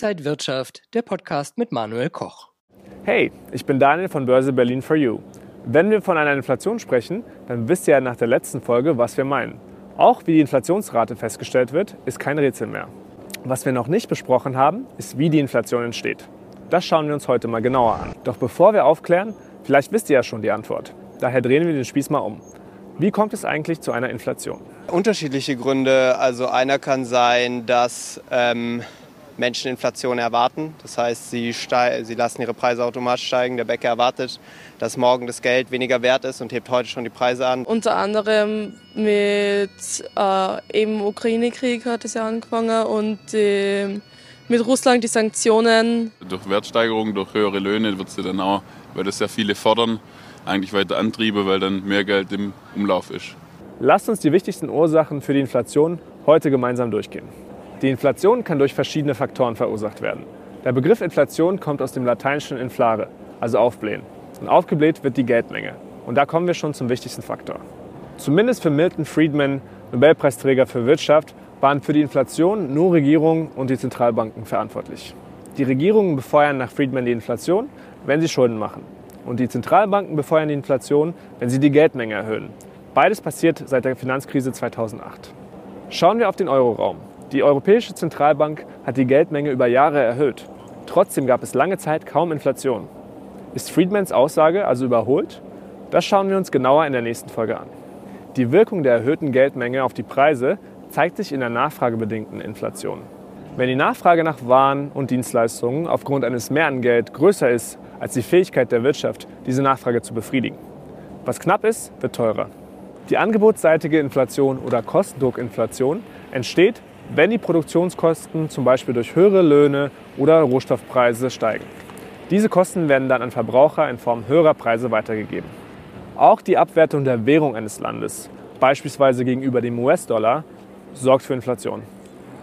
Inside Wirtschaft, der Podcast mit Manuel Koch. Hey, ich bin Daniel von Börse Berlin for You. Wenn wir von einer Inflation sprechen, dann wisst ihr ja nach der letzten Folge, was wir meinen. Auch wie die Inflationsrate festgestellt wird, ist kein Rätsel mehr. Was wir noch nicht besprochen haben, ist, wie die Inflation entsteht. Das schauen wir uns heute mal genauer an. Doch bevor wir aufklären, vielleicht wisst ihr ja schon die Antwort. Daher drehen wir den Spieß mal um. Wie kommt es eigentlich zu einer Inflation? Unterschiedliche Gründe. Also einer kann sein, dass ähm, Menschen Inflation erwarten. Das heißt, sie, sie lassen ihre Preise automatisch steigen. Der Bäcker erwartet, dass morgen das Geld weniger wert ist und hebt heute schon die Preise an. Unter anderem mit äh, eben Ukraine-Krieg hat es ja angefangen und äh, mit Russland die Sanktionen. Durch Wertsteigerungen, durch höhere Löhne wird sie dann auch, weil das ja viele fordern, eigentlich weiter Antriebe, weil dann mehr Geld im Umlauf ist. Lasst uns die wichtigsten Ursachen für die Inflation heute gemeinsam durchgehen. Die Inflation kann durch verschiedene Faktoren verursacht werden. Der Begriff Inflation kommt aus dem lateinischen inflare, also aufblähen. Und aufgebläht wird die Geldmenge. Und da kommen wir schon zum wichtigsten Faktor. Zumindest für Milton Friedman, Nobelpreisträger für Wirtschaft, waren für die Inflation nur Regierungen und die Zentralbanken verantwortlich. Die Regierungen befeuern nach Friedman die Inflation, wenn sie Schulden machen. Und die Zentralbanken befeuern die Inflation, wenn sie die Geldmenge erhöhen. Beides passiert seit der Finanzkrise 2008. Schauen wir auf den Euroraum. Die Europäische Zentralbank hat die Geldmenge über Jahre erhöht. Trotzdem gab es lange Zeit kaum Inflation. Ist Friedmans Aussage also überholt? Das schauen wir uns genauer in der nächsten Folge an. Die Wirkung der erhöhten Geldmenge auf die Preise zeigt sich in der nachfragebedingten Inflation. Wenn die Nachfrage nach Waren und Dienstleistungen aufgrund eines Mehrangeld größer ist als die Fähigkeit der Wirtschaft, diese Nachfrage zu befriedigen. Was knapp ist, wird teurer. Die angebotsseitige Inflation oder Kostendruckinflation entsteht, wenn die Produktionskosten zum Beispiel durch höhere Löhne oder Rohstoffpreise steigen. Diese Kosten werden dann an Verbraucher in Form höherer Preise weitergegeben. Auch die Abwertung der Währung eines Landes, beispielsweise gegenüber dem US-Dollar, sorgt für Inflation.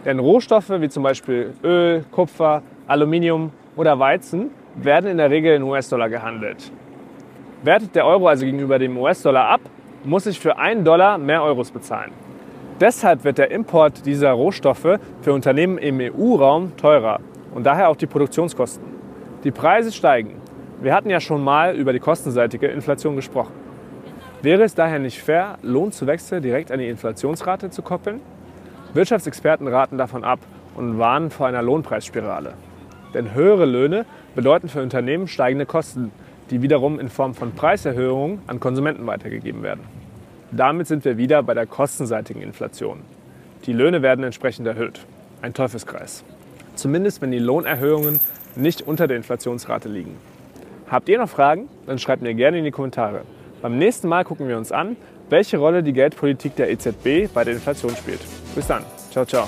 Denn Rohstoffe wie zum Beispiel Öl, Kupfer, Aluminium oder Weizen werden in der Regel in US-Dollar gehandelt. Wertet der Euro also gegenüber dem US-Dollar ab, muss ich für einen Dollar mehr Euros bezahlen. Deshalb wird der Import dieser Rohstoffe für Unternehmen im EU-Raum teurer und daher auch die Produktionskosten. Die Preise steigen. Wir hatten ja schon mal über die kostenseitige Inflation gesprochen. Wäre es daher nicht fair, Lohnzuwächse direkt an die Inflationsrate zu koppeln? Wirtschaftsexperten raten davon ab und warnen vor einer Lohnpreisspirale. Denn höhere Löhne bedeuten für Unternehmen steigende Kosten, die wiederum in Form von Preiserhöhungen an Konsumenten weitergegeben werden. Damit sind wir wieder bei der kostenseitigen Inflation. Die Löhne werden entsprechend erhöht. Ein Teufelskreis. Zumindest wenn die Lohnerhöhungen nicht unter der Inflationsrate liegen. Habt ihr noch Fragen? Dann schreibt mir gerne in die Kommentare. Beim nächsten Mal gucken wir uns an, welche Rolle die Geldpolitik der EZB bei der Inflation spielt. Bis dann. Ciao, ciao.